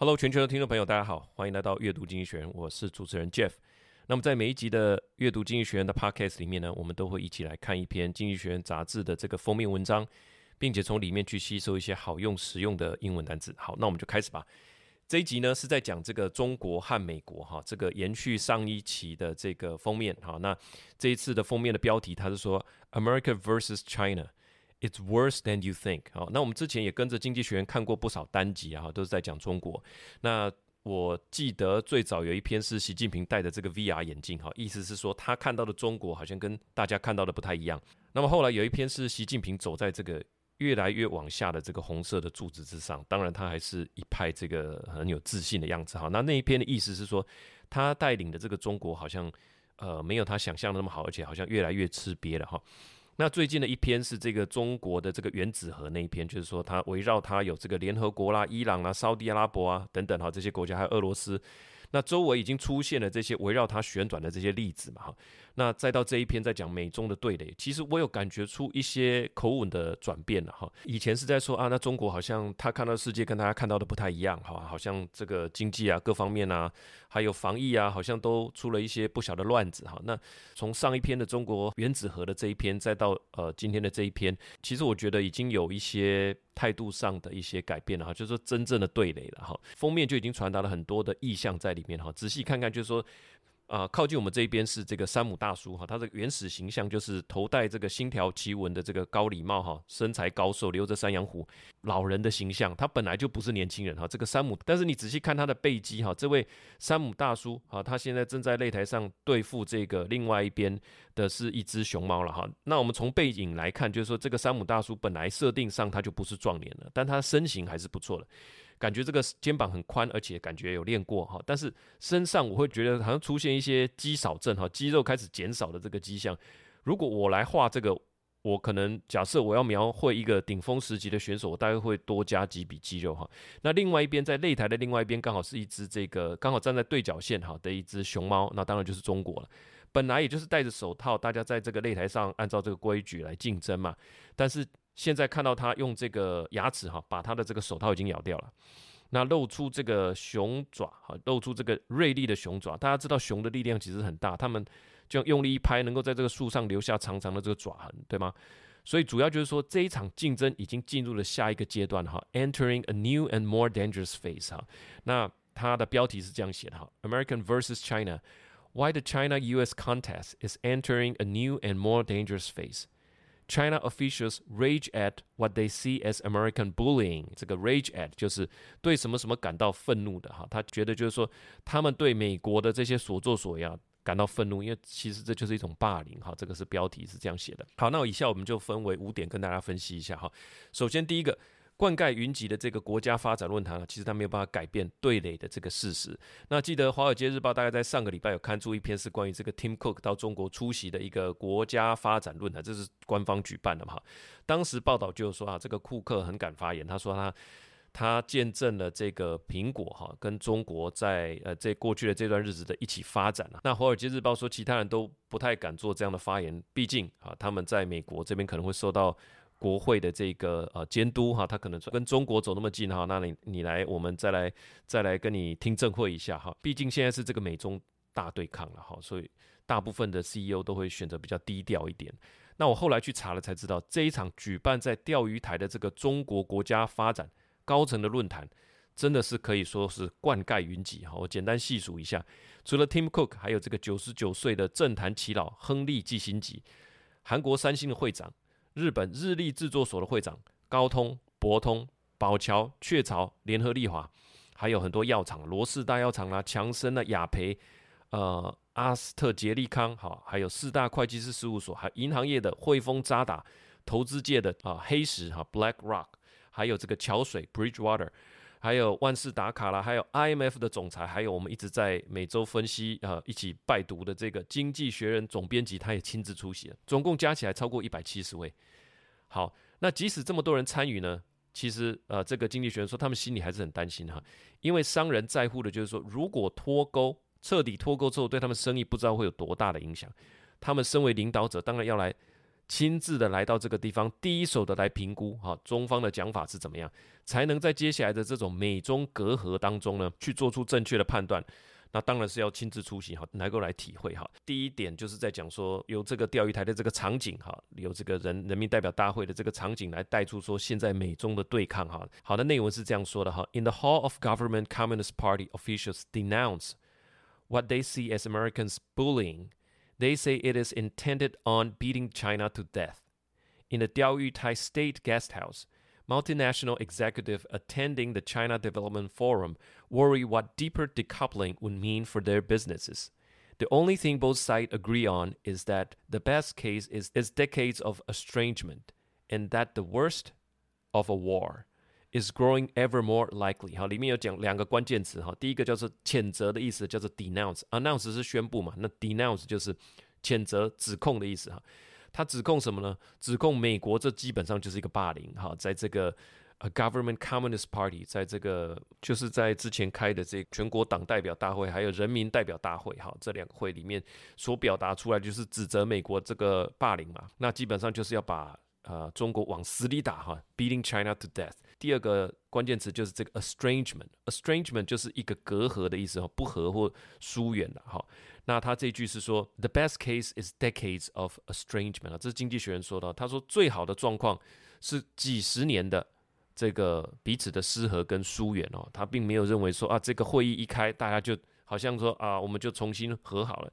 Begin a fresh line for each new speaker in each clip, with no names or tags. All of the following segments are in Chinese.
Hello，全球的听众朋友，大家好，欢迎来到阅读经济学人，我是主持人 Jeff。那么在每一集的阅读经济学人的 Podcast 里面呢，我们都会一起来看一篇经济学人杂志的这个封面文章，并且从里面去吸收一些好用实用的英文单词。好，那我们就开始吧。这一集呢是在讲这个中国和美国哈，这个延续上一期的这个封面哈。那这一次的封面的标题，它是说 America versus China。It's worse than you think。好，那我们之前也跟着经济学院看过不少单集啊，都是在讲中国。那我记得最早有一篇是习近平戴的这个 VR 眼镜，哈，意思是说他看到的中国好像跟大家看到的不太一样。那么后来有一篇是习近平走在这个越来越往下的这个红色的柱子之上，当然他还是一派这个很有自信的样子，哈。那那一篇的意思是说，他带领的这个中国好像呃没有他想象的那么好，而且好像越来越吃瘪了，哈。那最近的一篇是这个中国的这个原子核那一篇，就是说它围绕它有这个联合国啦、伊朗啦、沙地阿拉伯啊等等哈这些国家，还有俄罗斯。那周围已经出现了这些围绕它旋转的这些粒子嘛哈，那再到这一篇在讲美中的对垒，其实我有感觉出一些口吻的转变了哈。以前是在说啊，那中国好像他看到世界跟大家看到的不太一样哈，好像这个经济啊各方面啊，还有防疫啊，好像都出了一些不小的乱子哈。那从上一篇的中国原子核的这一篇，再到呃今天的这一篇，其实我觉得已经有一些。态度上的一些改变了哈，就是说真正的对垒了哈，封面就已经传达了很多的意向在里面哈，仔细看看就是说。啊、靠近我们这一边是这个山姆大叔哈，他的原始形象就是头戴这个星条旗纹的这个高礼帽哈，身材高瘦，留着山羊胡，老人的形象。他本来就不是年轻人哈，这个山姆，但是你仔细看他的背肌哈，这位山姆大叔哈，他现在正在擂台上对付这个另外一边的是一只熊猫了哈。那我们从背影来看，就是说这个山姆大叔本来设定上他就不是壮年了，但他身形还是不错的。感觉这个肩膀很宽，而且感觉有练过哈，但是身上我会觉得好像出现一些肌少症哈，肌肉开始减少的这个迹象。如果我来画这个，我可能假设我要描绘一个顶峰时期的选手，我大概会多加几笔肌肉哈。那另外一边在擂台的另外一边刚好是一只这个刚好站在对角线哈的一只熊猫，那当然就是中国了。本来也就是戴着手套，大家在这个擂台上按照这个规矩来竞争嘛，但是。现在看到他用这个牙齿哈，把他的这个手套已经咬掉了，那露出这个熊爪哈，露出这个锐利的熊爪。大家知道熊的力量其实很大，他们就用力一拍，能够在这个树上留下长长的这个爪痕，对吗？所以主要就是说这一场竞争已经进入了下一个阶段哈，entering a new and more dangerous phase 哈。那它的标题是这样写的哈，American versus China，Why the China-U.S. contest is entering a new and more dangerous phase。China officials rage at what they see as American bullying。这个 rage at 就是对什么什么感到愤怒的哈，他觉得就是说他们对美国的这些所作所为啊感到愤怒，因为其实这就是一种霸凌哈。这个是标题是这样写的。好，那我以下我们就分为五点跟大家分析一下哈。首先第一个。灌溉云集的这个国家发展论坛，其实它没有办法改变对垒的这个事实。那记得《华尔街日报》大概在上个礼拜有刊出一篇是关于这个 Tim Cook 到中国出席的一个国家发展论坛，这是官方举办的嘛？当时报道就是说啊，这个库克很敢发言，他说他他见证了这个苹果哈跟中国在呃这过去的这段日子的一起发展了。那《华尔街日报》说其他人都不太敢做这样的发言，毕竟啊他们在美国这边可能会受到。国会的这个呃监督哈，他可能跟中国走那么近哈，那你你来，我们再来再来跟你听证会一下哈。毕竟现在是这个美中大对抗了哈，所以大部分的 CEO 都会选择比较低调一点。那我后来去查了才知道，这一场举办在钓鱼台的这个中国国家发展高层的论坛，真的是可以说是冠盖云集哈。我简单细数一下，除了 Tim Cook，还有这个九十九岁的政坛耆老亨利基辛吉，韩国三星的会长。日本日立制作所的会长高通、博通、宝桥、雀巢、联合利华，还有很多药厂，罗氏大药厂啦、强生啊、雅培、呃、阿斯特杰利康，好，还有四大会计师事务所，还银行业的汇丰、渣打，投资界的啊黑石哈 Black Rock，还有这个桥水 Bridgewater。还有万事达卡啦，还有 IMF 的总裁，还有我们一直在每周分析啊、一起拜读的这个《经济学人》总编辑，他也亲自出席了，总共加起来超过一百七十位。好，那即使这么多人参与呢，其实呃，这个《经济学人》说他们心里还是很担心哈，因为商人在乎的就是说，如果脱钩彻底脱钩之后，对他们生意不知道会有多大的影响。他们身为领导者，当然要来亲自的来到这个地方，第一手的来评估哈，中方的讲法是怎么样，才能在接下来的这种美中隔阂当中呢，去做出正确的判断。那当然是要亲自出席哈，能够来体会哈。第一点就是在讲说，由这个钓鱼台的这个场景哈，由这个人人民代表大会的这个场景来带出说现在美中的对抗哈。好的内文是这样说的哈：In the hall of government, Communist Party officials denounce what they see as Americans bullying. They say it is intended on beating China to death. In the Diaoyutai State Guesthouse, multinational executives attending the China Development Forum worry what deeper decoupling would mean for their businesses. The only thing both sides agree on is that the best case is, is decades of estrangement, and that the worst of a war. Is growing ever more likely。好，里面有讲两个关键词哈，第一个叫做谴责的意思，叫做 denounce，announce 是宣布嘛，那 denounce 就是谴责、指控的意思哈。他指控什么呢？指控美国，这基本上就是一个霸凌。哈，在这个呃 Government Communist Party，在这个就是在之前开的这全国党代表大会，还有人民代表大会，哈，这两个会里面所表达出来就是指责美国这个霸凌嘛。那基本上就是要把呃中国往死里打，哈，beating China to death。第二个关键词就是这个 estrangement，estrangement 就是一个隔阂的意思，哈，不和或疏远的，哈。那他这句是说，The best case is decades of estrangement，这是经济学人说的。他说最好的状况是几十年的这个彼此的失和跟疏远哦。他并没有认为说啊，这个会议一开，大家就好像说啊，我们就重新和好了。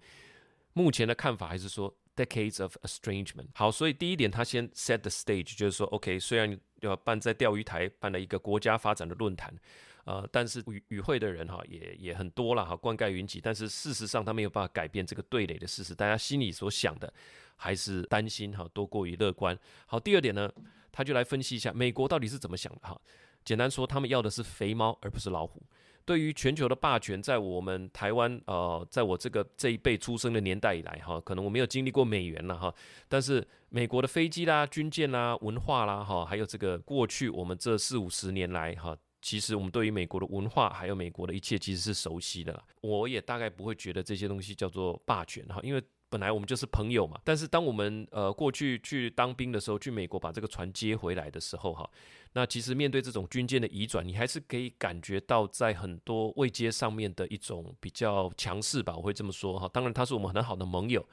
目前的看法还是说 decades of estrangement。好，所以第一点，他先 set the stage，就是说，OK，虽然要办在钓鱼台办了一个国家发展的论坛。呃，但是与与会的人哈也也很多了哈，冠盖云集。但是事实上，他没有办法改变这个对垒的事实。大家心里所想的还是担心哈，多过于乐观。好，第二点呢，他就来分析一下美国到底是怎么想的哈。简单说，他们要的是肥猫而不是老虎。对于全球的霸权，在我们台湾呃，在我这个这一辈出生的年代以来哈，可能我没有经历过美元了哈。但是美国的飞机啦、军舰啦、文化啦哈，还有这个过去我们这四五十年来哈。其实我们对于美国的文化，还有美国的一切，其实是熟悉的了。我也大概不会觉得这些东西叫做霸权哈，因为本来我们就是朋友嘛。但是当我们呃过去去当兵的时候，去美国把这个船接回来的时候哈，那其实面对这种军舰的移转，你还是可以感觉到在很多位阶上面的一种比较强势吧，我会这么说哈。当然他是我们很好的盟友，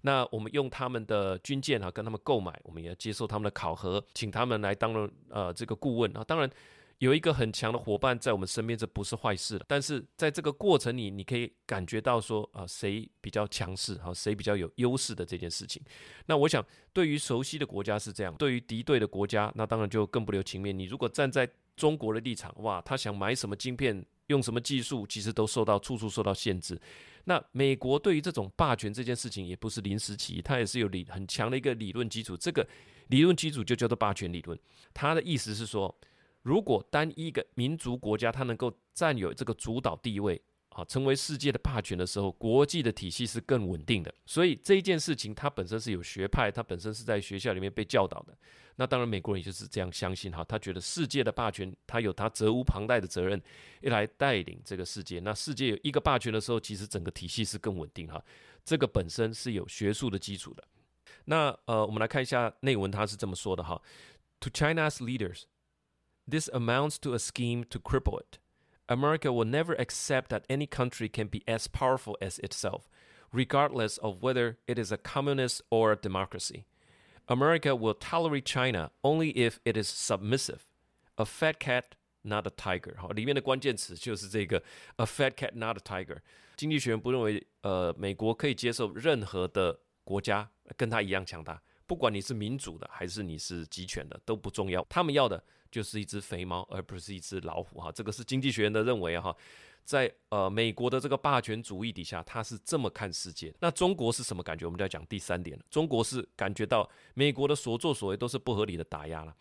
那我们用他们的军舰啊跟他们购买，我们也要接受他们的考核，请他们来当了呃这个顾问啊，当然。有一个很强的伙伴在我们身边，这不是坏事了。但是在这个过程里，你可以感觉到说啊，谁比较强势，好，谁比较有优势的这件事情。那我想，对于熟悉的国家是这样，对于敌对的国家，那当然就更不留情面。你如果站在中国的立场，哇，他想买什么晶片，用什么技术，其实都受到处处受到限制。那美国对于这种霸权这件事情，也不是临时起意，它也是有理很强的一个理论基础。这个理论基础就叫做霸权理论。它的意思是说。如果单一个民族国家它能够占有这个主导地位啊，成为世界的霸权的时候，国际的体系是更稳定的。所以这一件事情它本身是有学派，它本身是在学校里面被教导的。那当然美国人也就是这样相信哈，他觉得世界的霸权他有他责无旁贷的责任，要来带领这个世界。那世界有一个霸权的时候，其实整个体系是更稳定哈。这个本身是有学术的基础的。那呃，我们来看一下内文，他是这么说的哈：To China's leaders. This amounts to a scheme to cripple it. America will never accept that any country can be as powerful as itself, regardless of whether it is a communist or a democracy. America will tolerate China only if it is submissive. A fat cat, not a tiger. 好，里面的关键词就是这个 a fat cat, not a tiger。经济学人不认为，呃，美国可以接受任何的国家跟他一样强大，不管你是民主的还是你是集权的都不重要，他们要的。 就是一只肥猫，而不是一只老虎哈。这个是经济学人的认为哈，在呃美国的这个霸权主义底下，他是这么看世界。那中国是什么感觉？我们就要讲第三点了。中国是感觉到美国的所作所为都是不合理的打压了。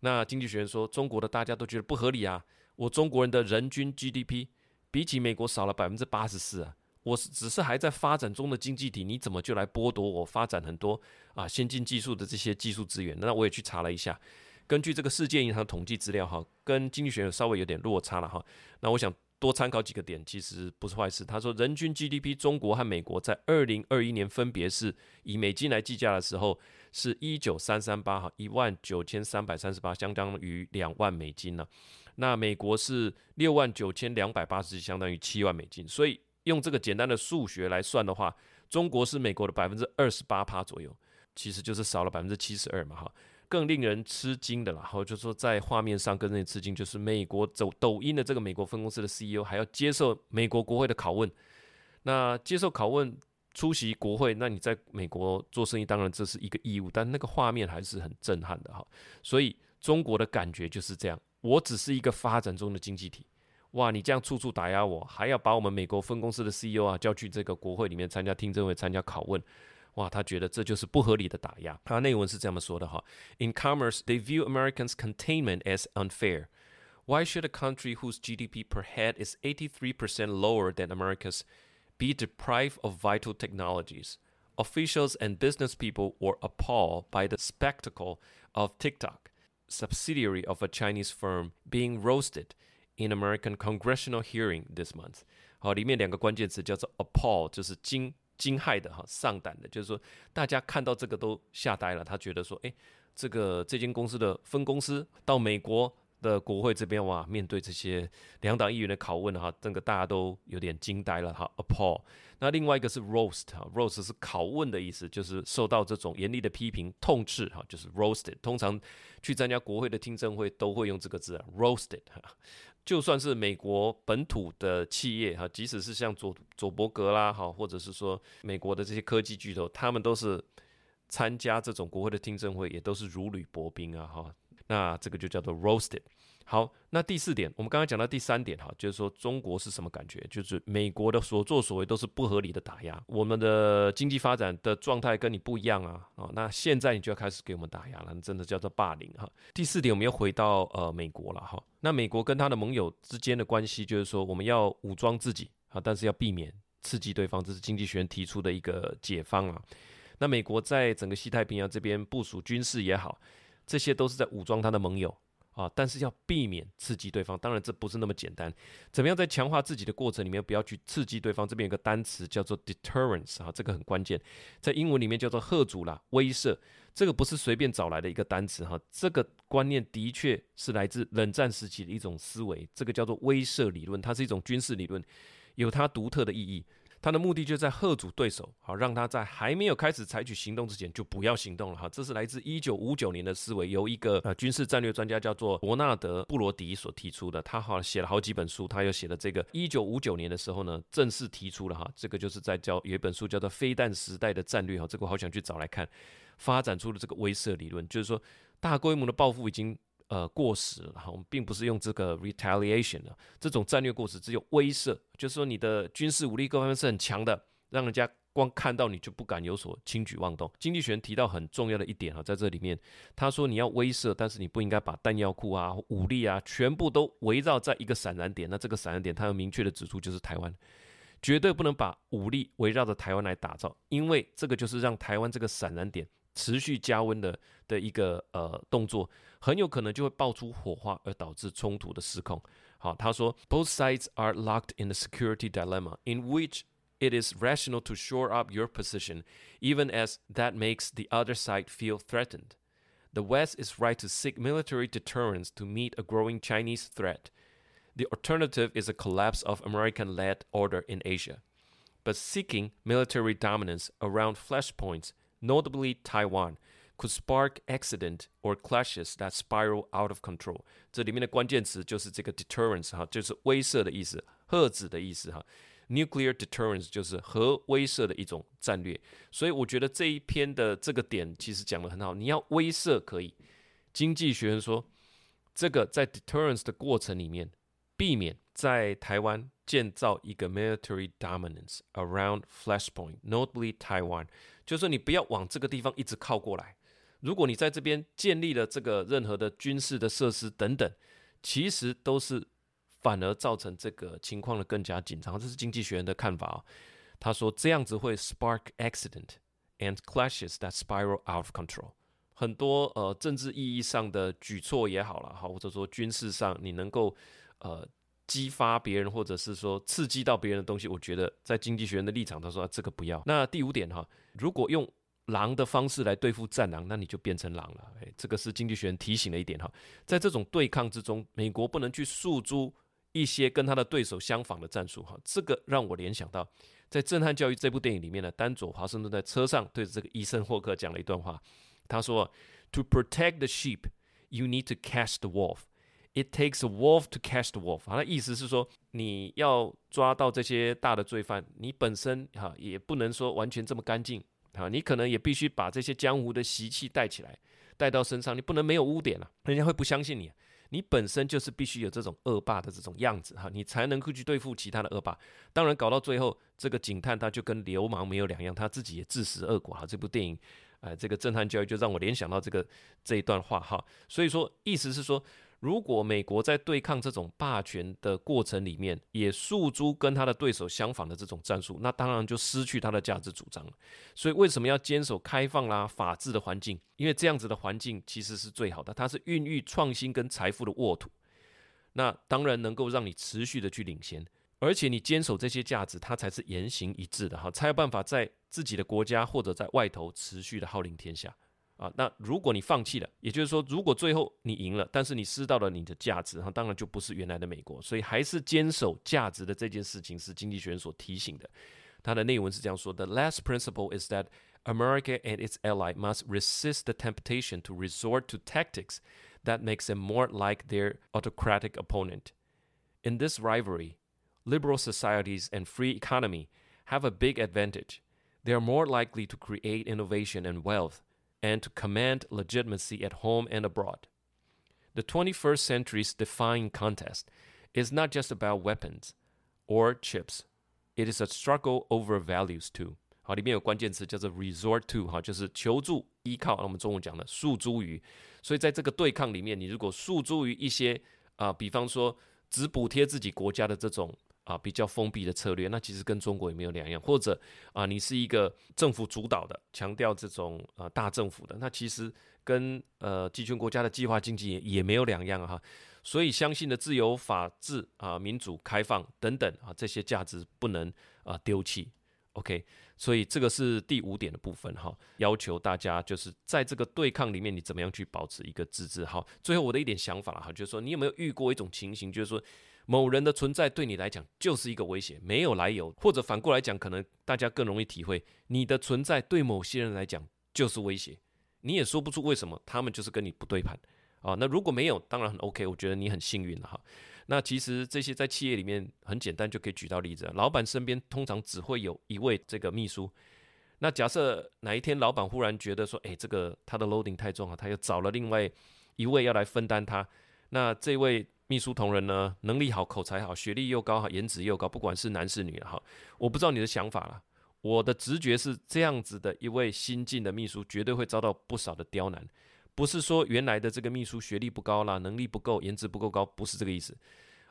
那经济学人说，中国的大家都觉得不合理啊。我中国人的人均 GDP 比起美国少了百分之八十四啊。我是只是还在发展中的经济体，你怎么就来剥夺我发展很多啊先进技术的这些技术资源？那我也去查了一下。根据这个世界银行统计资料哈，跟经济学有稍微有点落差了哈。那我想多参考几个点，其实不是坏事。他说，人均 GDP 中国和美国在二零二一年分别是以美金来计价的时候是一九三三八哈一万九千三百三十八，相当于两万美金呢。那美国是六万九千两百八十，相当于七万美金。所以用这个简单的数学来算的话，中国是美国的百分之二十八趴左右，其实就是少了百分之七十二嘛哈。更令人吃惊的啦，然后就说在画面上更令人吃惊，就是美国走抖音的这个美国分公司的 CEO 还要接受美国国会的拷问。那接受拷问、出席国会，那你在美国做生意，当然这是一个义务，但那个画面还是很震撼的哈。所以中国的感觉就是这样，我只是一个发展中的经济体，哇，你这样处处打压我，还要把我们美国分公司的 CEO 啊叫去这个国会里面参加听证会、参加拷问。哇，他觉得这就是不合理的打压。他内文是这么说的哈：In commerce, they view Americans' containment as unfair. Why should a country whose GDP per head is 83% lower than America's be deprived of vital technologies? Officials and business people were appalled by the spectacle of TikTok, subsidiary of a Chinese firm, being roasted in American congressional hearing this month. 好，里面两个关键词叫做 appall，就是惊。 惊骇的哈，上胆的，就是说，大家看到这个都吓呆了。他觉得说，诶，这个这间公司的分公司到美国的国会这边哇，面对这些两党议员的拷问哈，这个大家都有点惊呆了哈。Appall。那另外一个是 roast 哈，roast 是拷问的意思，就是受到这种严厉的批评、痛斥哈，就是 roasted。通常去参加国会的听证会都会用这个字，roasted 哈。就算是美国本土的企业哈，即使是像佐佐伯格啦哈，或者是说美国的这些科技巨头，他们都是参加这种国会的听证会，也都是如履薄冰啊哈。那这个就叫做 roasted。好，那第四点，我们刚刚讲到第三点哈，就是说中国是什么感觉？就是美国的所作所为都是不合理的打压，我们的经济发展的状态跟你不一样啊，哦，那现在你就要开始给我们打压了，真的叫做霸凌哈。第四点，我们要回到呃美国了哈，那美国跟他的盟友之间的关系，就是说我们要武装自己啊，但是要避免刺激对方，这是经济学人提出的一个解方啊。那美国在整个西太平洋这边部署军事也好，这些都是在武装他的盟友。啊，但是要避免刺激对方，当然这不是那么简单。怎么样在强化自己的过程里面，不要去刺激对方？这边有个单词叫做 deterrence 啊，这个很关键，在英文里面叫做吓阻啦、威慑。这个不是随便找来的一个单词哈，这个观念的确是来自冷战时期的一种思维，这个叫做威慑理论，它是一种军事理论，有它独特的意义。他的目的就在吓阻对手，好让他在还没有开始采取行动之前就不要行动了哈。这是来自一九五九年的思维，由一个呃军事战略专家叫做伯纳德·布罗迪所提出的。他好写了好几本书，他又写了这个一九五九年的时候呢，正式提出了哈，这个就是在叫有一本书叫做《飞弹时代的战略》哈，这个我好想去找来看，发展出了这个威慑理论，就是说大规模的报复已经。呃，过时了哈，我们并不是用这个 retaliation 的这种战略过时，只有威慑，就是说你的军事武力各方面是很强的，让人家光看到你就不敢有所轻举妄动。经济学人提到很重要的一点哈，在这里面他说你要威慑，但是你不应该把弹药库啊、武力啊全部都围绕在一个闪燃点。那这个闪燃点，他有明确的指出就是台湾，绝对不能把武力围绕着台湾来打造，因为这个就是让台湾这个闪燃点持续加温的的一个呃动作。很有可能就会爆出火花，而导致冲突的失控。好，他说，Both sides are locked in a security dilemma in which it is rational to shore up your position, even as that makes the other side feel threatened. The West is right to seek military deterrence to meet a growing Chinese threat. The alternative is a collapse of American-led order in Asia. But seeking military dominance around flashpoints, notably Taiwan, Could spark accident or clashes that spiral out of control。这里面的关键词就是这个 deterrence 哈，就是威慑的意思，吓止的意思哈。Nuclear deterrence 就是核威慑的一种战略。所以我觉得这一篇的这个点其实讲得很好。你要威慑可以，经济学人说，这个在 deterrence 的过程里面，避免在台湾建造一个 military dominance around flashpoint，notably Taiwan，就是说你不要往这个地方一直靠过来。如果你在这边建立了这个任何的军事的设施等等，其实都是反而造成这个情况的更加紧张。这是经济学人的看法啊。他说这样子会 spark accident and clashes that spiral out of control。很多呃政治意义上的举措也好了哈，或者说军事上你能够呃激发别人或者是说刺激到别人的东西，我觉得在经济学人的立场，他说、啊、这个不要。那第五点哈，如果用狼的方式来对付战狼，那你就变成狼了。诶，这个是经济学人提醒的一点哈。在这种对抗之中，美国不能去诉诸一些跟他的对手相仿的战术哈。这个让我联想到，在《震撼教育》这部电影里面呢，丹佐华盛顿在车上对着这个伊森霍克讲了一段话，他说：“To protect the sheep, you need to catch the wolf.” It takes a wolf to catch the wolf。好，那意思是说，你要抓到这些大的罪犯，你本身哈也不能说完全这么干净啊，你可能也必须把这些江湖的习气带起来，带到身上，你不能没有污点啊，人家会不相信你。你本身就是必须有这种恶霸的这种样子哈，你才能够去对付其他的恶霸。当然，搞到最后，这个警探他就跟流氓没有两样，他自己也自食恶果哈。这部电影，呃，这个震撼教育就让我联想到这个这一段话哈。所以说，意思是说。如果美国在对抗这种霸权的过程里面，也诉诸跟他的对手相仿的这种战术，那当然就失去他的价值主张了。所以为什么要坚守开放啦、法治的环境？因为这样子的环境其实是最好的，它是孕育创新跟财富的沃土。那当然能够让你持续的去领先，而且你坚守这些价值，它才是言行一致的哈，才有办法在自己的国家或者在外头持续的号令天下。啊，那如果你放弃了，也就是说，如果最后你赢了，但是你失到了你的价值，哈，当然就不是原来的美国。所以还是坚守价值的这件事情是经济学人所提醒的。他的内文是这样说的：The last principle is that America and its ally must resist the temptation to resort to tactics that makes them more like their autocratic opponent. In this rivalry, liberal societies and free economy have a big advantage. They are more likely to create innovation and wealth. And to command legitimacy at home and abroad. The 21st century's defining contest is not just about weapons or chips. It is a struggle over values too. 好，里面有关键词叫做 resort to，哈，就是求助、依靠。我们中文讲的诉诸于。所以在这个对抗里面，你如果诉诸于一些啊、呃，比方说只补贴自己国家的这种。 啊，比较封闭的策略，那其实跟中国也没有两样。或者啊，你是一个政府主导的，强调这种呃大政府的，那其实跟呃集权国家的计划经济也没有两样哈。所以，相信的自由、法治啊、民主、开放等等啊，这些价值不能啊丢弃。OK，所以这个是第五点的部分哈，要求大家就是在这个对抗里面，你怎么样去保持一个自治。好，最后我的一点想法哈，就是说你有没有遇过一种情形，就是说。某人的存在对你来讲就是一个威胁，没有来由，或者反过来讲，可能大家更容易体会，你的存在对某些人来讲就是威胁，你也说不出为什么，他们就是跟你不对盘啊。那如果没有，当然很 OK，我觉得你很幸运了哈。那其实这些在企业里面很简单就可以举到例子，老板身边通常只会有一位这个秘书。那假设哪一天老板忽然觉得说，哎，这个他的 loading 太重了，他又找了另外一位要来分担他，那这位。秘书同仁呢，能力好，口才好，学历又高，颜值又高，不管是男是女哈，我不知道你的想法了。我的直觉是这样子的一位新进的秘书，绝对会遭到不少的刁难。不是说原来的这个秘书学历不高啦，能力不够，颜值不够高，不是这个意思，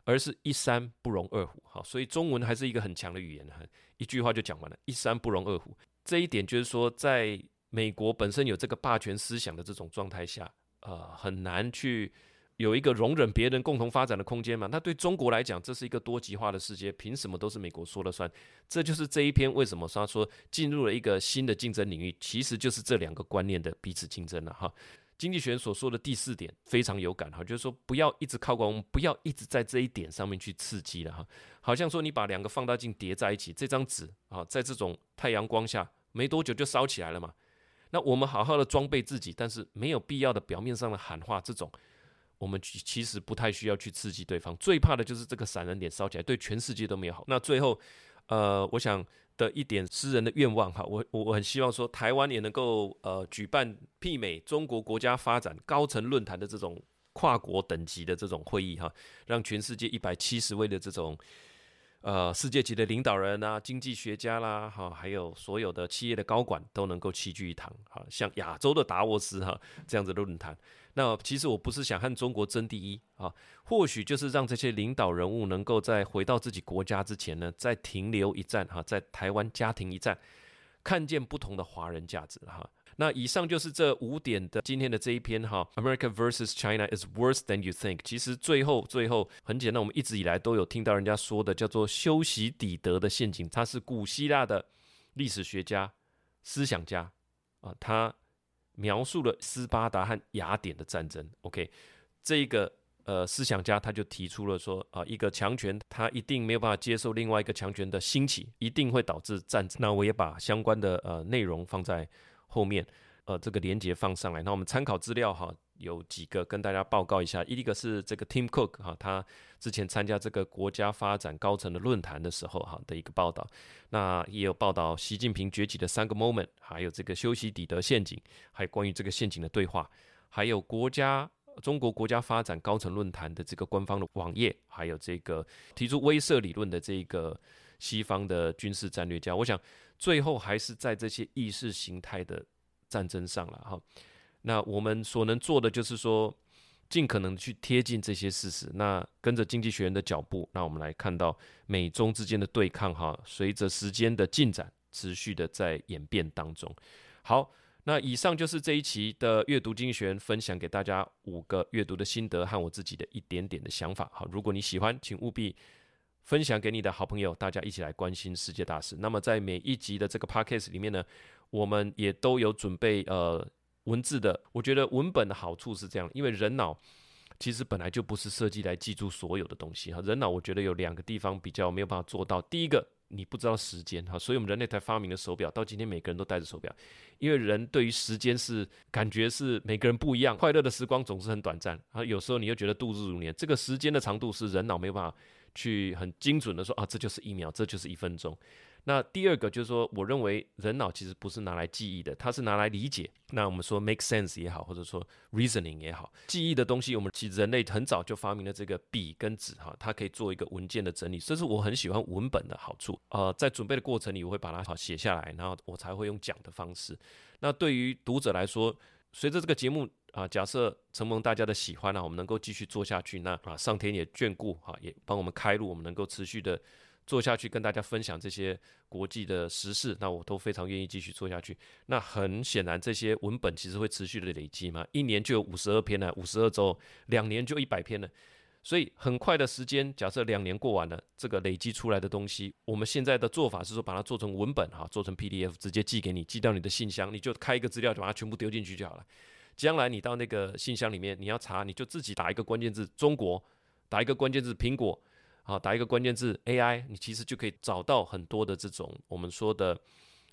而是一山不容二虎，哈。所以中文还是一个很强的语言，哈，一句话就讲完了，一山不容二虎。这一点就是说，在美国本身有这个霸权思想的这种状态下，呃，很难去。有一个容忍别人共同发展的空间嘛？那对中国来讲，这是一个多极化的世界，凭什么都是美国说了算？这就是这一篇为什么他说进入了一个新的竞争领域，其实就是这两个观念的彼此竞争了哈。经济学人所说的第四点非常有感哈，就是说不要一直靠光，不要一直在这一点上面去刺激了哈。好像说你把两个放大镜叠在一起，这张纸啊，在这种太阳光下没多久就烧起来了嘛。那我们好好的装备自己，但是没有必要的表面上的喊话这种。我们其实不太需要去刺激对方，最怕的就是这个闪人点烧起来，对全世界都没有好。那最后，呃，我想的一点私人的愿望哈，我我我很希望说，台湾也能够呃举办媲美中国国家发展高层论坛的这种跨国等级的这种会议哈，让全世界一百七十位的这种。呃，世界级的领导人啊，经济学家啦，哈，还有所有的企业的高管都能够齐聚一堂，哈，像亚洲的达沃斯哈这样子的论坛。那其实我不是想和中国争第一啊，或许就是让这些领导人物能够在回到自己国家之前呢，再停留一站哈，在台湾家庭一站，看见不同的华人价值哈。那以上就是这五点的今天的这一篇哈，America versus China is worse than you think。其实最后最后很简单，我们一直以来都有听到人家说的叫做修昔底德的陷阱，他是古希腊的历史学家、思想家啊，他描述了斯巴达和雅典的战争。OK，这个呃思想家他就提出了说啊，一个强权他一定没有办法接受另外一个强权的兴起，一定会导致战争。那我也把相关的呃内容放在。后面，呃，这个连接放上来，那我们参考资料哈，有几个跟大家报告一下。一个是这个 Tim Cook 哈，他之前参加这个国家发展高层的论坛的时候哈的一个报道。那也有报道习近平崛起的三个 moment，还有这个修昔底德陷阱，还有关于这个陷阱的对话，还有国家中国国家发展高层论坛的这个官方的网页，还有这个提出威慑理论的这个西方的军事战略家。我想。最后还是在这些意识形态的战争上了哈。那我们所能做的就是说，尽可能去贴近这些事实。那跟着经济学人的脚步，那我们来看到美中之间的对抗哈，随着时间的进展，持续的在演变当中。好，那以上就是这一期的阅读经济学人分享给大家五个阅读的心得和我自己的一点点的想法。好，如果你喜欢，请务必。分享给你的好朋友，大家一起来关心世界大事。那么在每一集的这个 podcast 里面呢，我们也都有准备呃文字的。我觉得文本的好处是这样，因为人脑其实本来就不是设计来记住所有的东西哈。人脑我觉得有两个地方比较没有办法做到。第一个，你不知道时间哈，所以我们人类才发明了手表，到今天每个人都戴着手表，因为人对于时间是感觉是每个人不一样。快乐的时光总是很短暂啊，有时候你又觉得度日如年。这个时间的长度是人脑没有办法。去很精准的说啊，这就是一秒，这就是一分钟。那第二个就是说，我认为人脑其实不是拿来记忆的，它是拿来理解。那我们说 make sense 也好，或者说 reasoning 也好，记忆的东西，我们其实人类很早就发明了这个笔跟纸哈，它可以做一个文件的整理，这是我很喜欢文本的好处。呃，在准备的过程里，我会把它好写下来，然后我才会用讲的方式。那对于读者来说，随着这个节目。啊，假设承蒙大家的喜欢呢、我们能够继续做下去，那啊，上天也眷顾哈、也帮我们开路，我们能够持续的做下去，跟大家分享这些国际的时事，那我都非常愿意继续做下去。那很显然，这些文本其实会持续的累积嘛，一年就有五十二篇了，五十二周，两年就一百篇了，所以很快的时间，假设两年过完了，这个累积出来的东西，我们现在的做法是说，把它做成文本哈、做成 PDF，直接寄给你，寄到你的信箱，你就开一个资料，就把它全部丢进去就好了。将来你到那个信箱里面，你要查，你就自己打一个关键字“中国”，打一个关键字“苹果”，好，打一个关键字 “AI”，你其实就可以找到很多的这种我们说的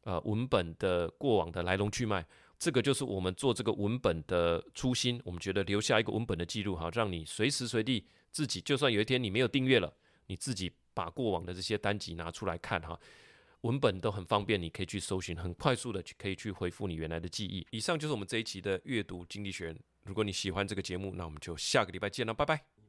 呃文本的过往的来龙去脉。这个就是我们做这个文本的初心。我们觉得留下一个文本的记录，哈，让你随时随地自己，就算有一天你没有订阅了，你自己把过往的这些单集拿出来看，哈。文本都很方便，你可以去搜寻，很快速的可以去回复你原来的记忆。以上就是我们这一期的阅读经济学。如果你喜欢这个节目，那我们就下个礼拜见了，拜拜。